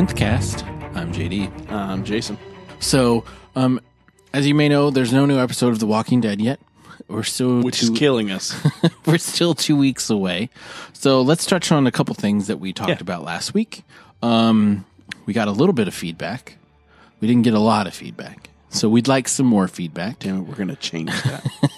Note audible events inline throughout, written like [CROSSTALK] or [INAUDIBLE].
Nth Cast. I'm JD. Um, Jason. So, um, as you may know, there's no new episode of The Walking Dead yet. We're still Which two, is killing us. [LAUGHS] we're still two weeks away. So let's touch on a couple things that we talked Yeah. about last week. Um, we got a little bit of feedback. We didn't get a lot of feedback. So we'd like some more feedback. Damn it, we're gonna change that. [LAUGHS]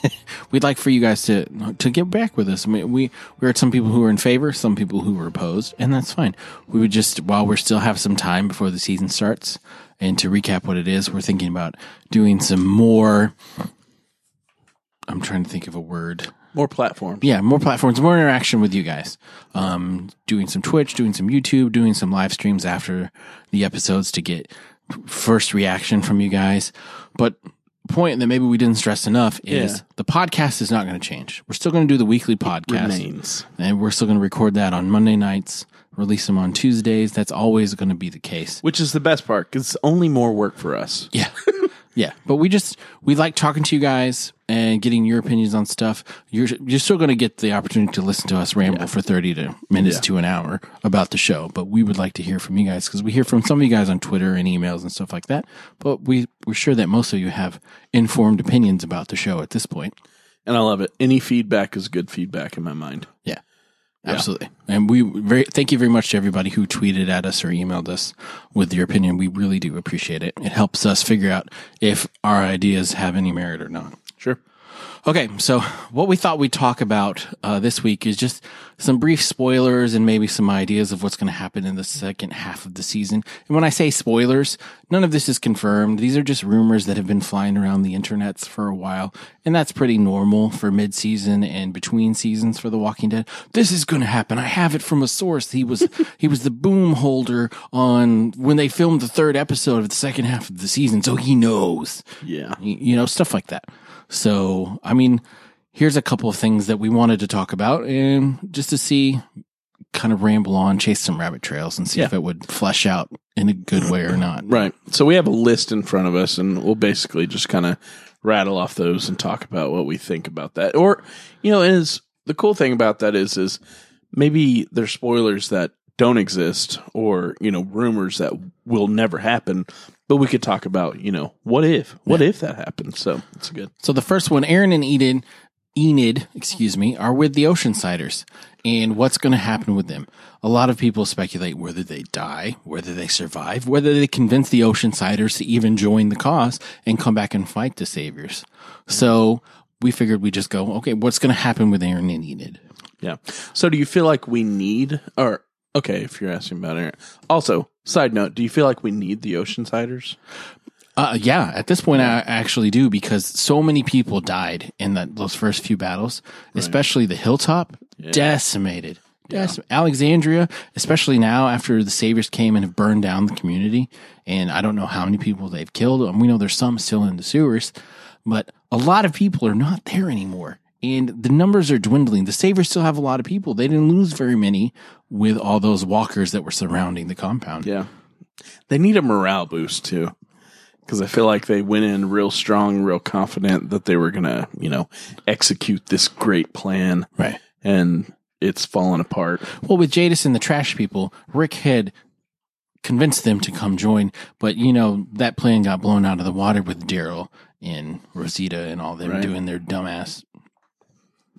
We'd like for you guys to to get back with us. I mean, we we heard some people who were in favor, some people who were opposed, and that's fine. We would just while we still have some time before the season starts, and to recap what it is, we're thinking about doing some more. I'm trying to think of a word. More platforms. Yeah, more platforms, more interaction with you guys. Um, doing some Twitch, doing some YouTube, doing some live streams after the episodes to get first reaction from you guys. But point that maybe we didn't stress enough is Yeah. the podcast is not going to change. We're still going to do the weekly podcast, Remains. and we're still going to record that on Monday nights, release them on Tuesdays. That's always going to be the case. Which is the best part, because it's only more work for us. Yeah. [LAUGHS] yeah. But we just, we like talking to you guys and getting your opinions on stuff. You're, you're still going to get the opportunity to listen to us ramble for 30 to minutes Yeah. to an hour about the show. But we would like to hear from you guys because we hear from some of you guys on Twitter and emails and stuff like that. But we, we're sure that most of you have informed opinions about the show at this point. And I love it. Any feedback is good feedback in my mind. Yeah. Absolutely. And we very thank you very much to everybody who tweeted at us or emailed us with your opinion. We really do appreciate it. It helps us figure out if our ideas have any merit or not. Sure. Okay, so what we thought we'd talk about uh, this week is just some brief spoilers and maybe some ideas of what's going to happen in the second half of the season. And when I say spoilers, none of this is confirmed. These are just rumors that have been flying around the internets for a while, and that's pretty normal for mid-season and between seasons for The Walking Dead. This is going to happen. I have it from a source. He was [LAUGHS] he was the boom holder on when they filmed the third episode of the second half of the season, so he knows Yeah. y- you know, stuff like that. So, I mean, here's a couple of things that we wanted to talk about and just to see, kind of ramble on, chase some rabbit trails and see if it would flesh out in a good way or not. Right. So we have a list in front of us, and we'll basically just kind of rattle off those and talk about what we think about that. Or, you know, is the cool thing about that is, is maybe there's spoilers that don't exist, or you know, rumors that will never happen. But we could talk about, you know, what if, what if that happens. So it's good. So the first one, Aaron and Enid, Enid, excuse me, are with the Oceansiders. And what's going to happen with them? A lot of people speculate whether they die, whether they survive, whether they convince the Oceansiders to even join the cause and come back and fight the Saviors. So we figured we'd just go, okay, what's going to happen with Aaron and Enid? Yeah. So do you feel like we need, or okay, if you're asking about it. Also, side note, do you feel like we need the Oceansiders? Uh, yeah, at this point, I actually do because so many people died in that those first few battles, especially the hilltop, decimated. Decim- Alexandria, especially now after the saviors came and have burned down the community, and I don't know how many people they've killed. And we know there's some still in the sewers, but a lot of people are not there anymore, and the numbers are dwindling. The Saviors still have a lot of people. They didn't lose very many with all those walkers that were surrounding the compound. Yeah. They need a morale boost too. Because I feel like they went in real strong, real confident that they were going to, you know, execute this great plan. Right. And it's fallen apart. Well, with Jadis and the trash people, Rick had convinced them to come join, but you know that plan got blown out of the water with Daryl and Rosita and all them Right. doing their dumbass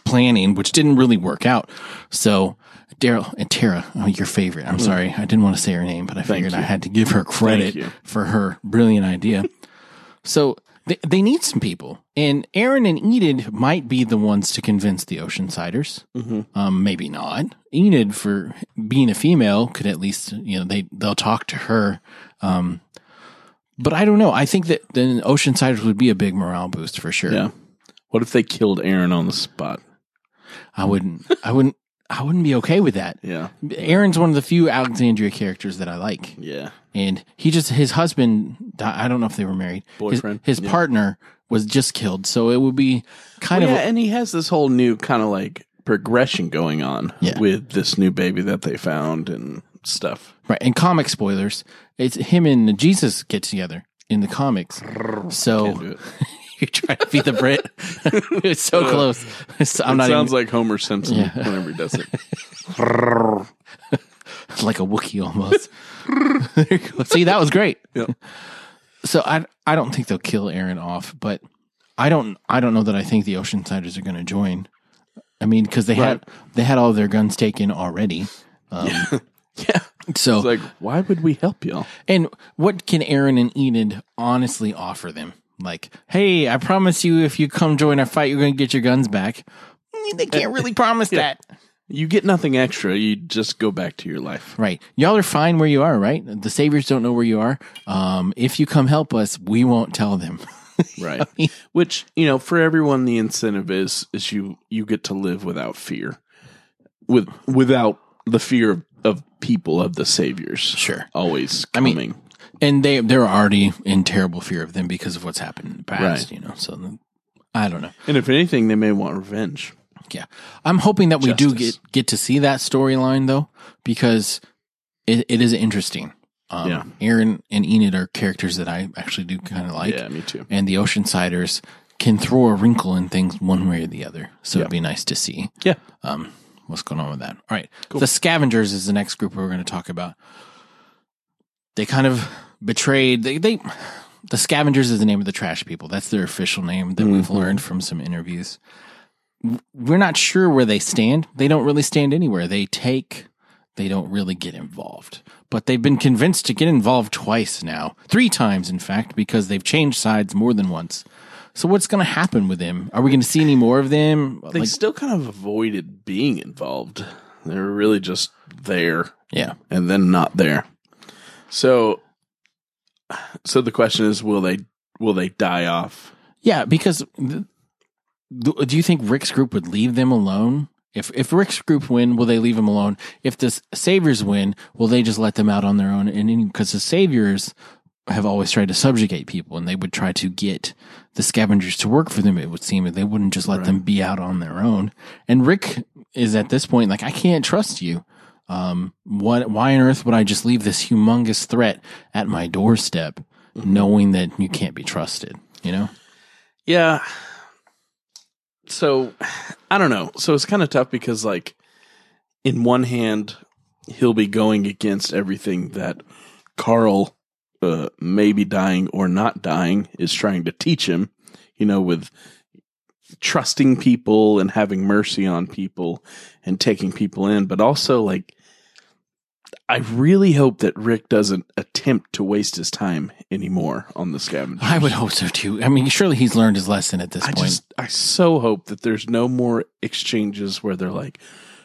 planning, which didn't really work out. So Daryl and Tara, oh, your favorite. I'm sorry, I didn't want to say her name, but I figured I had to give her credit for her brilliant idea. so they, they need some people, and Aaron and Enid might be the ones to convince the Oceansiders. Um, maybe not. Enid, for being a female, could at least you know they they'll talk to her. Um, but I don't know. I think that then Oceansiders would be a big morale boost for sure. Yeah. What if they killed Aaron on the spot? I wouldn't. I wouldn't. I wouldn't be okay with that. Yeah. Aaron's one of the few Alexandria characters that I like, Yeah. and he just his husband. I don't know if they were married. His- Boyfriend? His, Yeah. partner was just killed, so it would be kind Well, of yeah, and he has this whole new kind of like progression going on Yeah. with this new baby that they found and stuff. Right. And comic spoilers. It's him and Jesus get together in the comics. So [LAUGHS] you're trying to be the Brit. [LAUGHS] it's so close. It's- it sounds even, like Homer Simpson Yeah. whenever he does it. [LAUGHS] like a Wookiee almost. [LAUGHS] you. See, that was great. Yep. So I I don't think they'll kill Aaron off, but I don't I don't know that I think the Oceansiders are going to join. I mean, because they had they had all their guns taken already. Um, Yeah. So It's like, why would we help y'all? and what can Aaron and Enid honestly offer them? Like, hey, I promise you, if you come join our fight, you're going to get your guns back. Mm, They can't really [LAUGHS] promise that. You get nothing extra. You just go back to your life. Right. Y'all are fine where you are, right? The saviors don't know where you are. Um, if you come help us, we won't tell them. [LAUGHS] Right. Which, you know, for everyone the incentive is is you you get to live without fear. With without the fear of, of people of the saviors. Sure. Always I mean, coming. And they, they're already in terrible fear of them because of what's happened in the past, Right. you know? So I don't know. and if anything, they may want revenge. Yeah. I'm hoping that we do get, get to see that storyline though, because it, it is interesting. Um, Yeah. Aaron and Enid are characters that I actually do kind of like. yeah, me too. And the Oceansiders can throw a wrinkle in things one way or the other. So it'd be nice to see Yeah. um, what's going on with that. All right. The Scavengers is the next group we're going to talk about. They kind of betrayed, they, they, the Scavengers is the name of the trash people. That's their official name that we've mm-hmm. learned from some interviews. We're not sure where they stand. They don't really stand anywhere. They take, they don't really get involved. But they've been convinced to get involved twice now, three times, in fact, because they've changed sides more than once. So what's going to happen with them? Are we going to see any more of them? They Like, still kind of avoided being involved. They were really just there yeah. and then not there. So so the question is will they will they die off? Yeah, because th- th- do you think Rick's group would leave them alone? If if Rick's group win, will they leave them alone? If the Saviors win, will they just let them out on their own? And because the Saviors have always tried to subjugate people, and they would try to get the Scavengers to work for them. It would seem, and they wouldn't just let them be out on their own. And Rick is at this point like, I can't trust you. Um, what? Why on earth would I just leave this humongous threat at my doorstep, knowing that you can't be trusted? You know. Yeah. So I don't know. So it's kind of tough because like in one hand he'll be going against everything that Carl uh, maybe dying or not dying is trying to teach him, you know, with trusting people and having mercy on people and taking people in, but also like I really hope that Rick doesn't attempt to waste his time anymore on the scavengers. I would hope so too. I mean, surely he's learned his lesson at this I point. just I so hope that there's no more exchanges where they're like,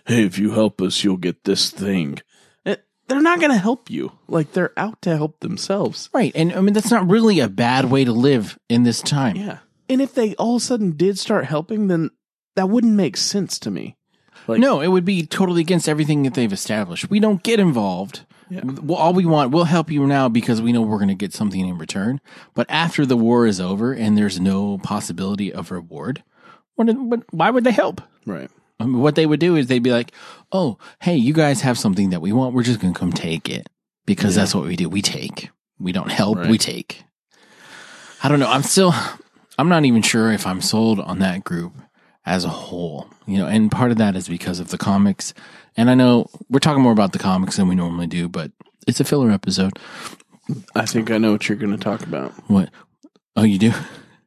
"Hey, if you help us, you'll get this thing." Eh, They're not going to help you. Like they're out to help themselves. right. And I mean, that's not really a bad way to live in this time. Yeah. And if they all of a sudden did start helping, then that wouldn't make sense to me. Like No, it would be totally against everything that they've established. We don't get involved. Yeah. Well, all we want, we'll help you now because we know we're going to get something in return. But after the war is over and there's no possibility of reward, why would they help? right. I mean, what they would do is they'd be like, "Oh, hey, you guys have something that we want. We're just going to come take it because that's what we do. We take. We don't help. We take." I don't know. I'm still. I'm not even sure if I'm sold on that group as a whole. You know, and part of that is because of the comics. And I know we're talking more about the comics than we normally do, but it's a filler episode. I think I know what you're going to talk about. What? Oh, you do?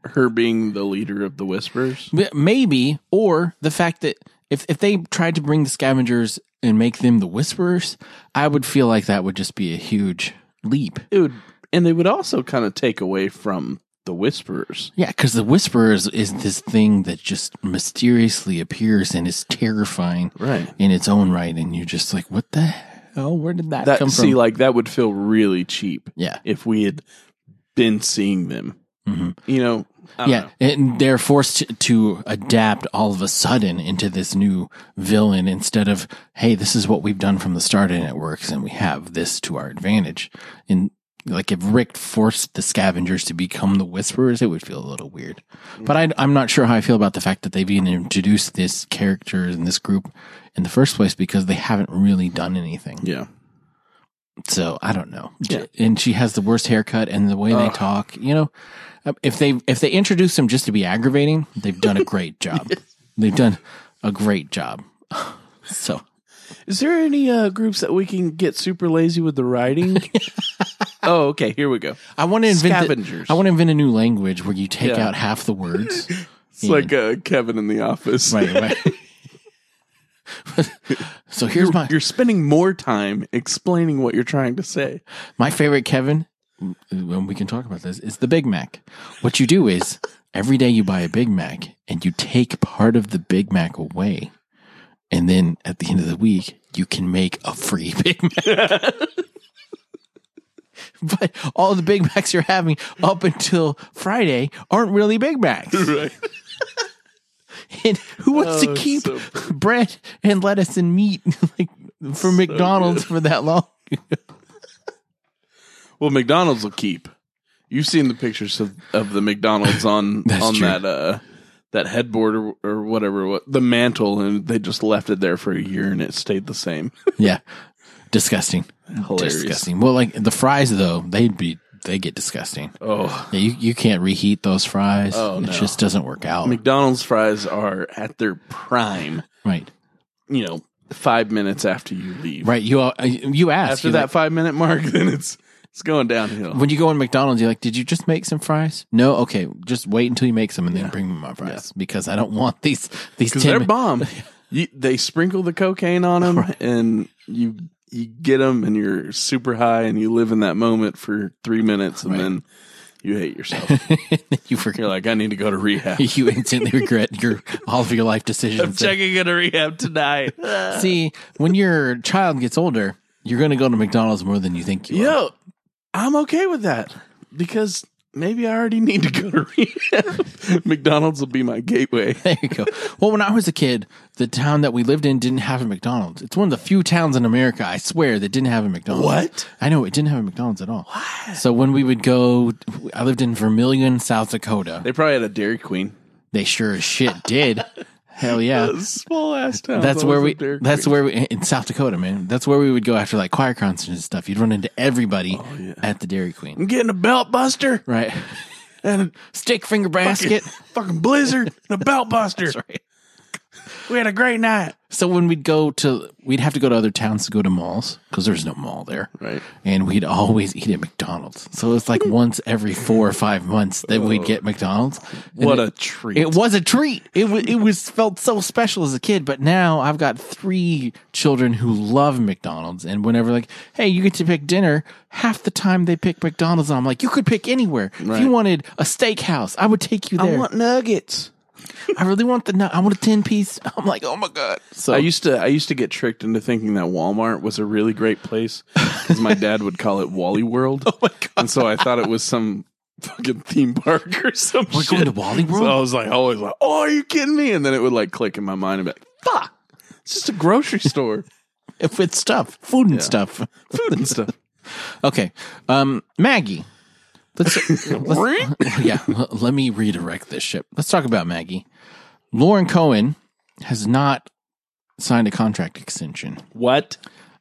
Her being the leader of the Whispers. Maybe, or the fact that if if they tried to bring the scavengers and make them the whisperers, I would feel like that would just be a huge leap. It would, and they would also kind of take away from the Whisperers. Yeah, because the whisperers is this thing that just mysteriously appears and is terrifying Right. in its own right, and you're just like, what the hell? Where did that, That come see, from? like that would feel really cheap yeah, if we had been seeing them. Mhm. You know. Yeah, know. and they're forced to, to adapt all of a sudden into this new villain instead of, hey, this is what we've done from the start and it works, and we have this to our advantage. And like if Rick forced the scavengers to become the whisperers, it would feel a little weird. But I, I'm not sure how I feel about the fact that they've even introduced this character in this group in the first place because they haven't really done anything. Yeah. So I don't know. Yeah. And she has the worst haircut and the way they Ugh. talk. You know, if they if they introduce them just to be aggravating, they've done a great job. [LAUGHS] They've done a great job. [LAUGHS] So Is there any uh, groups that we can get super lazy with the writing? [LAUGHS] oh, okay. Here we go. I want to invent. the- Scavengers. I want to invent a new language where you take Yeah. out half the words. [LAUGHS] It's like uh, Kevin in the office. right, right. [LAUGHS] so here's my You're spending more time explaining what you're trying to say. my favorite Kevin. When we can talk about this, is the Big Mac. What you do is every day you buy a Big Mac and you take part of the Big Mac away, and then at the end of the week you can make a free [LAUGHS] Big Mac. [LAUGHS] but all the Big Macs you're having up until Friday aren't really Big Macs. [LAUGHS] Right. And who wants Oh, to keep so bread and lettuce and meat like for McDonald's for that long? Well, McDonald's will keep. You've seen the pictures of, of the McDonald's on That's on true. that uh that headboard or, or whatever what the mantle and they just left it there for a year and it stayed the same. [LAUGHS] yeah, disgusting, Hilarious. disgusting. Well, like the fries though, they'd be they get disgusting. Oh, Yeah, you you can't reheat those fries. Oh, it no. just doesn't work out. McDonald's fries are at their prime. right, You know, five minutes after you leave. right. You all- uh, you ask After that like- five minute mark, [LAUGHS] then it's it's going downhill. when you go in McDonald's, you're like, "Did you just make some fries?" No, okay, just wait until you make some and then bring me my fries because I don't want these these because 10 they're bomb. [LAUGHS] You, they sprinkle the cocaine on them, and you you get them, and you're super high, and you live in that moment for three minutes, and Right. then you hate yourself. [LAUGHS] you forget. you're like, I need to go to rehab. [LAUGHS] You instantly regret your all of your life decisions. I'm decisions. checking into rehab tonight. See, when your child gets older, you're going to go to McDonald's more than you think you are. Yo, I'm okay with that because maybe I already need to go to [LAUGHS] rehab. McDonald's will be my gateway. [LAUGHS] There you go. Well, when I was a kid, the town that we lived in didn't have a McDonald's. It's one of the few towns in America, I swear, that didn't have a McDonald's. What? I know it didn't have a McDonald's at all. What? So when we would go, I lived in Vermillion, South Dakota. They probably had a Dairy Queen. They sure as shit did. [LAUGHS] Hell yeah. [LAUGHS] Small ass town. That's where we. That's where we in South Dakota, man. That's where we would go after like choir concerts and stuff. You'd run into everybody Oh, yeah. at the Dairy Queen, I'm getting a belt buster right? and a [LAUGHS] Steak finger basket. fucking blizzard and a belt [LAUGHS] buster. That's right. We had a great night. So when we'd go to, we'd have to go to other towns to go to malls because there's no mall there, Right. and we'd always eat at McDonald's. So it's like [LAUGHS] once every four or five months that we'd oh. get McDonald's. And What it, a treat. It was a treat. It was it was felt so special as a kid. But now I've got three children who love McDonald's, and whenever like, hey, you get to pick dinner, half the time they pick McDonald's. And I'm like, you could pick anywhere. If Right. you wanted a steakhouse, I would take you there. I, I want nuggets. Really want the. I want a ten piece. [LAUGHS] I'm like, oh my god. So I used to I used to get tricked into thinking that Walmart was a really great place because my dad would call it Wally World. [LAUGHS] Oh my god! And so I thought it was some fucking theme park or some We're shit. going to Wally World? So I was like always like, "Oh, are you kidding me?" And then it would like click in my mind and be like, "Fuck, it's just a grocery store, [LAUGHS] with stuff, food and stuff. food and stuff." Okay, um, Maggie. Let's, [LAUGHS] let's [LAUGHS] yeah. Let me redirect this ship. Let's talk about Maggie. Lauren Cohan has not signed a contract extension. What?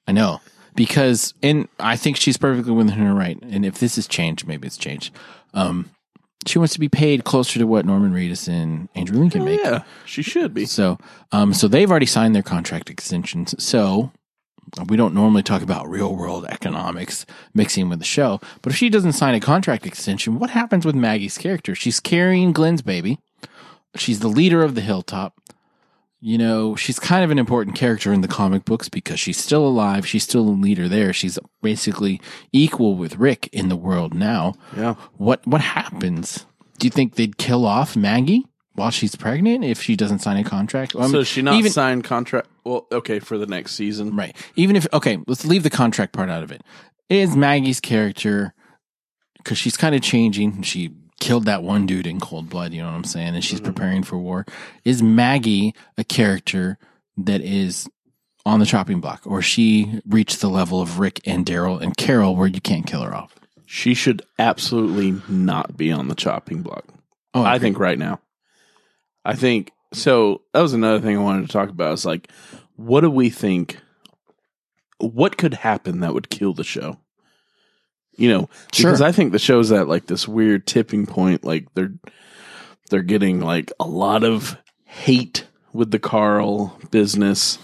I know because, and I think she's perfectly within her right. And if this has changed, maybe it's changed. Um, she wants to be paid closer to what Norman Reedus and Andrew Lincoln make. Yeah, she should be. So, um, so they've already signed their contract extensions. So we don't normally talk about real world economics mixing with the show. But if she doesn't sign a contract extension, what happens with Maggie's character? She's carrying Glenn's baby. She's the leader of the hilltop. You know, she's kind of an important character in the comic books because she's still alive. She's still a leader there. She's basically equal with Rick in the world now. Yeah. What what happens? Do you think they'd kill off Maggie while she's pregnant if she doesn't sign a contract? I mean, So she not even signed contract? Well, okay, for the next season. right. Even if okay, let's leave the contract part out of it. Is Maggie's character because she's kind of changing? She killed that one dude in cold blood. You know what I'm saying? And she's mm-hmm. preparing for war. Is Maggie a character that is on the chopping block, or she reached the level of Rick and Daryl and Carol where you can't kill her off? She should absolutely not be on the chopping block. Oh, I think right now. I think so. That was another thing I wanted to talk about. Is like, what do we think? What could happen that would kill the show? You know, Sure. because I think the show's at like this weird tipping point. Like they're they're getting like a lot of hate with the Carl business,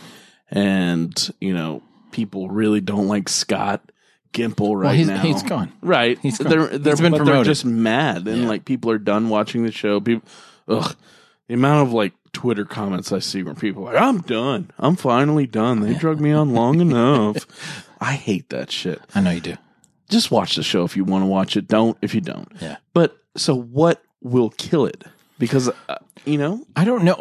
and you know people really don't like Scott Gimple right he's, now. he's gone. Right. He's gone. they're they're, He's been but they're just mad and Yeah. like people are done watching the show. People ugh. The amount of like Twitter comments I see where people like, I'm done. I'm finally done. They drug me on long enough. [LAUGHS] I hate that shit. I know you do. Just watch the show if you want to watch it. Don't if you don't. Yeah. But so what will kill it? Because uh, you know, I don't know.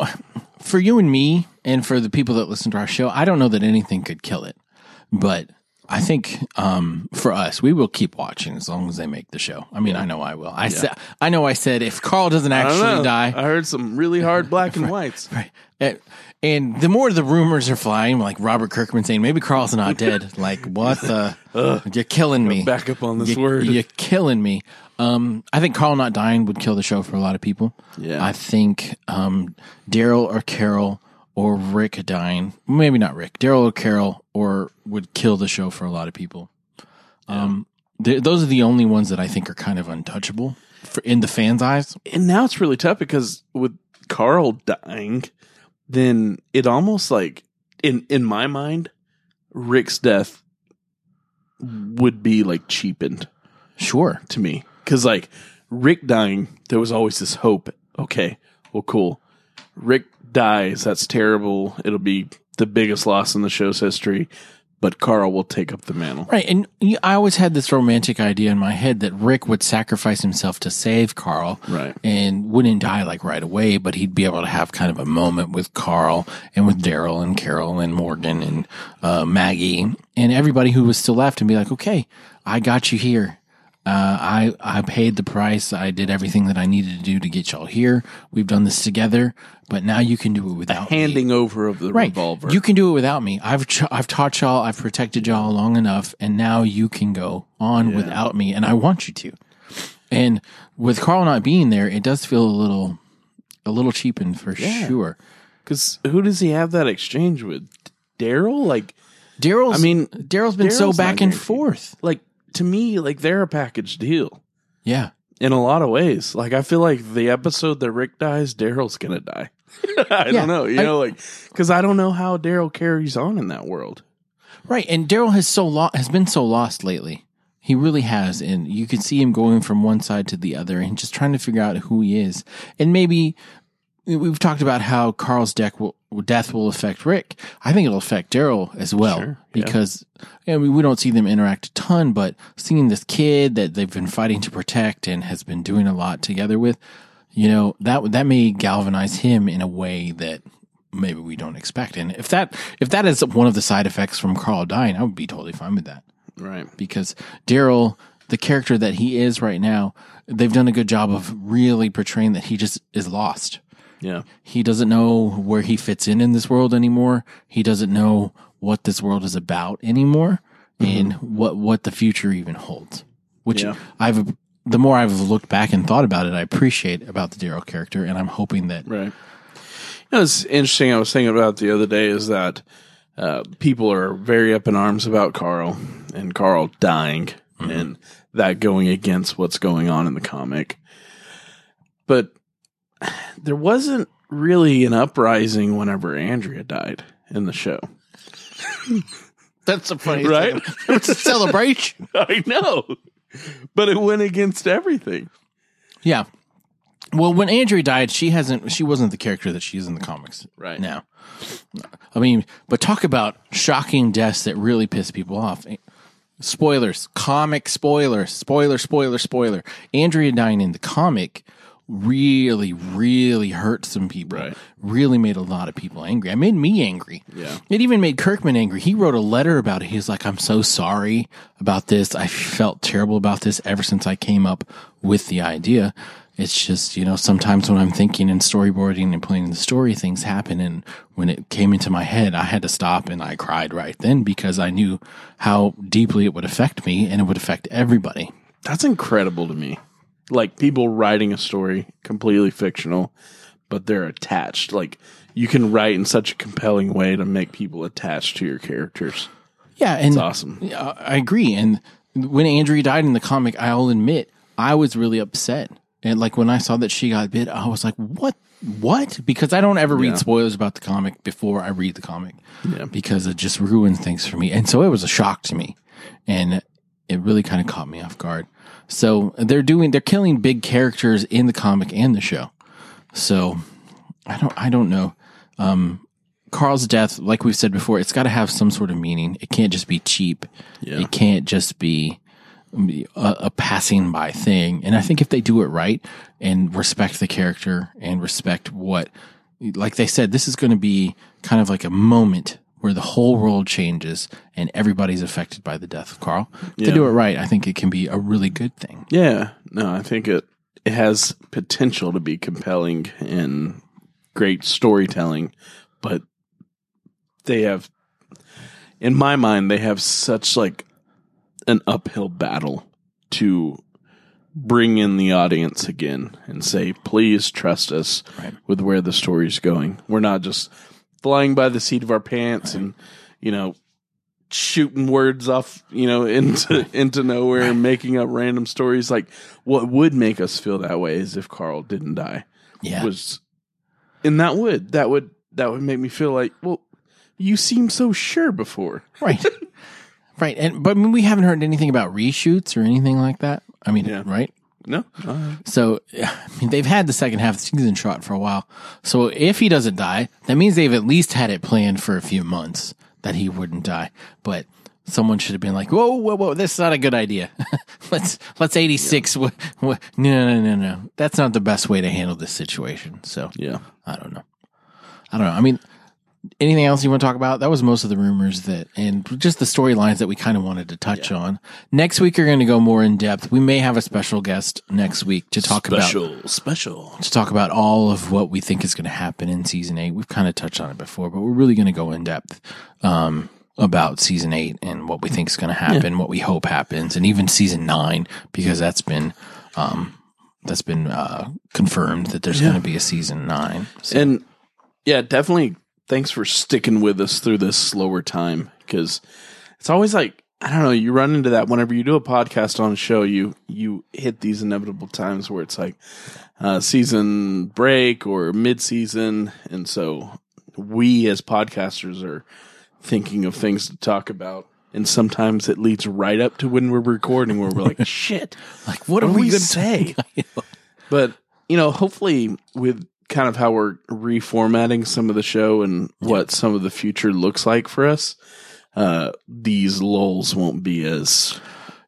For you and me, and for the people that listen to our show, I don't know that anything could kill it. But I think um, for us, we will keep watching as long as they make the show. I mean, I know I will. I said, I know I said if Carl doesn't actually know. die, I heard some really hard black and [LAUGHS] whites. Right. And, and the more the rumors are flying, like Robert Kirkman saying, maybe Carl's not [LAUGHS] dead. like, what the? [LAUGHS] you're killing me. Back up on this you, word. You're killing me. Um, I think Carl not dying would kill the show for a lot of people. Yeah. I think um, Daryl or Carol or Rick dying, maybe not Rick, Daryl or Carol, or would kill the show for a lot of people. Um, th- those are the only ones that I think are kind of untouchable for, in the fans' eyes. and now it's really tough because with Carl dying, then it almost like in in my mind, Rick's death would be like cheapened Sure. to me because like Rick dying, there was always this hope. Okay, well, cool. Rick dies. That's terrible. It'll be the biggest loss in the show's history. But Carl will take up the mantle. Right. And I always had this romantic idea in my head that Rick would sacrifice himself to save Carl. Right. And wouldn't die like right away, but he'd be able to have kind of a moment with Carl and with Daryl and Carol and Morgan and uh, Maggie and everybody who was still left and be like, okay, I got you here. Uh, I I paid the price. I did everything that I needed to do to get y'all here. We've done this together, but now you can do it without me. Handing over of the Right. revolver. You can do it without me. I've ch- I've taught y'all. I've protected y'all long enough, and now you can go on without me, and I want you to. And with Carl not being there, it does feel a little a little cheapened for sure. Because who does he have that exchange with? Daryl? Like, Daryl's. I mean, Daryl's been so back and forth. like to me, like they're a package deal Yeah. in a lot of ways. Like I feel like the episode that Rick dies, Daryl's gonna die. [LAUGHS] I Yeah. don't know, you I- know, like because I don't know how Daryl carries on in that world. Right, and Daryl has so lo- has been so lost lately. He really has, and you can see him going from one side to the other, and just trying to figure out who he is. And maybe we've talked about how Carl's deck will, death will affect Rick. I think it'll affect Daryl as well Sure, yeah. because I mean, we don't see them interact a ton, but seeing this kid that they've been fighting to protect and has been doing a lot together with, you know, that that may galvanize him in a way that maybe we don't expect. And if that if that is one of the side effects from Carl dying, I would be totally fine with that Right. because Daryl, the character that he is right now, they've done a good job of really portraying that he just is lost. Yeah. He doesn't know where he fits in in this world anymore. He doesn't know what this world is about anymore and what what the future even holds. Which Yeah. I've the more I've looked back and thought about it, I appreciate about the Daryl character, and I'm hoping that Right. You know, it's interesting. I was thinking about the other day is that uh, people are very up in arms about Carl and Carl dying and that going against what's going on in the comic. But there wasn't really an uprising whenever Andrea died in the show. [LAUGHS] that's a funny Right? [LAUGHS] it's a celebration. [LAUGHS] I know. But it went against everything. Yeah. Well, when Andrea died, she hasn't. She wasn't the character that she is in the comics Right. now. I mean, but talk about shocking deaths that really piss people off. Spoilers, comic spoilers, spoiler, spoiler, spoiler. Andrea dying in the comic really, really hurt some people. Right. Really made a lot of people angry. It made me angry. Yeah. It even made Kirkman angry. He wrote a letter about it. He's like, I'm so sorry about this. I felt terrible about this ever since I came up with the idea. It's just, you know, sometimes when I'm thinking and storyboarding and planning the story, things happen. And when it came into my head, I had to stop and I cried right then because I knew how deeply it would affect me and it would affect everybody. That's incredible to me. Like people writing a story completely fictional, but they're attached. Like you can write in such a compelling way to make people attached to your characters. Yeah. And It's awesome. Yeah, I agree. And when Andrea died in the comic, I'll admit I was really upset. And like when I saw that she got bit, I was like, what? What? Because I don't ever read Yeah. spoilers about the comic before I read the comic Yeah. because it just ruins things for me. And so it was a shock to me. And it really kind of caught me off guard. So they're doing, they're killing big characters in the comic and the show. So I don't, I don't know. Um, Carl's death, like we've said before, it's got to have some sort of meaning. It can't just be cheap. Yeah. It can't just be a, a passing by thing. And I think if they do it right and respect the character and respect what, like they said, this is going to be kind of like a moment where the whole world changes and everybody's affected by the death of Carl. Yeah. they do it right, I think it can be a really good thing. Yeah, no, I think it it has potential to be compelling and great storytelling, but they have in my mind they have such like an uphill battle to bring in the audience again and say please trust us Right. with where the story's going. We're not just flying by the seat of our pants and you know shooting words off, you know, [LAUGHS] into into nowhere and making up random stories. Like what would make us feel that way is if Carl didn't die. Yeah. Was and that would that would that would make me feel like, well, you seemed so sure before. right. [LAUGHS] right. And, but I mean, we haven't heard anything about reshoots or anything like that. I mean, Yeah. right. No, uh, So, [LAUGHS] I mean, they've had the second half of the season shot for a while. So if he doesn't die, that means they've at least had it planned for a few months that he wouldn't die. But someone should have been like, whoa, whoa, whoa, this is not a good idea. [LAUGHS] let's, let's 86. Wha- wha- no, no, no, no. That's not the best way to handle this situation. So yeah. I don't know. I don't know. I mean, anything else you want to talk about? That was most of the rumors that, and just the storylines that we kind of wanted to touch on. Next week, we're going to go more in depth. We may have a special guest next week to talk about Special, special. to talk about all of what we think is going to happen in season eight. We've kind of touched on it before, but we're really going to go in depth um, about season eight and what we think is going to happen, what we hope happens, and even season nine because that's been um, that's been uh, confirmed that there's going to be a season nine. So, And yeah, definitely thanks for sticking with us through this slower time because it's always like I don't know, you run into that whenever you do a podcast on a show, you you hit these inevitable times where it's like uh, season break or mid season, and so we as podcasters are thinking of things to talk about. And sometimes it leads right up to when we're recording, where we're like, [LAUGHS] "Shit, like, what, what are we we going to say?" [LAUGHS] But you know, hopefully with kind of how we're reformatting some of the show and what some of the future looks like for us, uh, these lulls won't be as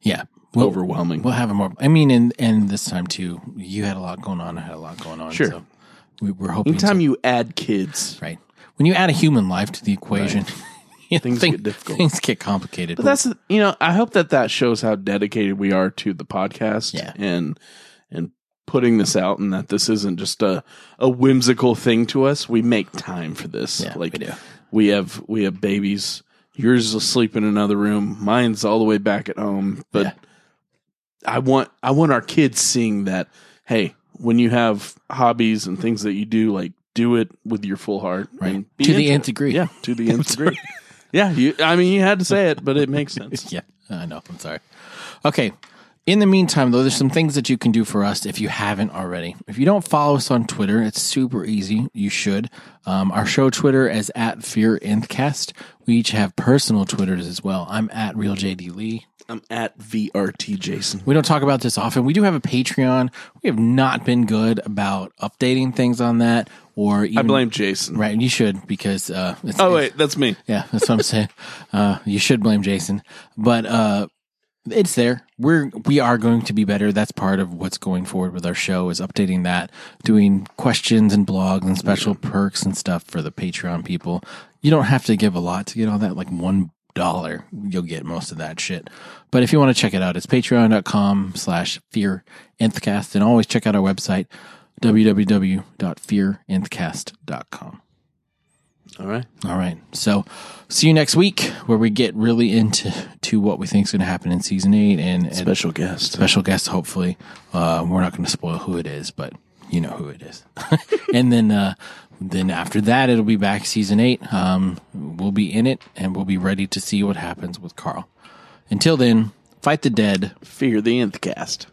Yeah. We'll, overwhelming. we'll have a more. I mean, and and this time too, you had a lot going on. I had a lot going on. Sure. So we, we're hoping. Anytime to- you add kids, right when you add a human life to the equation, [LAUGHS] you know, Things thing- get difficult. Things get complicated. but that's you know, I hope that that shows how dedicated we are to the podcast, Yeah. and and putting this out, and that this isn't just a a whimsical thing to us. We make time for this. Yeah, like we do. we have we have babies. Yours is asleep in another room. Mine's all the way back at home. But Yeah. I want I want our kids seeing that. Hey, when you have hobbies and things that you do, like do it with your full heart, Right. To the nth degree. Yeah, to the [LAUGHS] nth degree. Yeah, you. I mean, you had to say it, but it makes sense. [LAUGHS] yeah, I know. I'm sorry. Okay. In the meantime, though, there's some things that you can do for us if you haven't already. If you don't follow us on Twitter, it's super easy. You should. Um, our show Twitter is at Fear Nthcast. We each have personal Twitters as well. I'm at RealJD Lee. I'm at VRT Jason. We don't talk about this often. We do have a Patreon. We have not been good about updating things on that or even, I blame Jason. Right, you should because uh, it's, Oh wait, that's me. yeah, that's what I'm saying. Uh, you should blame Jason, but uh, it's there. We're we are going to be better. That's part of what's going forward with our show is updating that, doing questions and blogs and special perks and stuff for the Patreon people. You don't have to give a lot to get all that. Like one dollar, you'll get most of that shit. But if you want to check it out, it's patreon.com slash fear nthcast and always check out our website www.fearnthcast.com. All right. All right. So see you next week where we get really into to what we think is going to happen in season eight and, Special guest. special guest, hopefully. Uh, we're not going to spoil who it is, but you know who it is. [LAUGHS] and then, uh, then after that, it'll be back season eight. Um, we'll be in it and we'll be ready to see what happens with Carl. Until then, fight the dead. Fear the nth cast.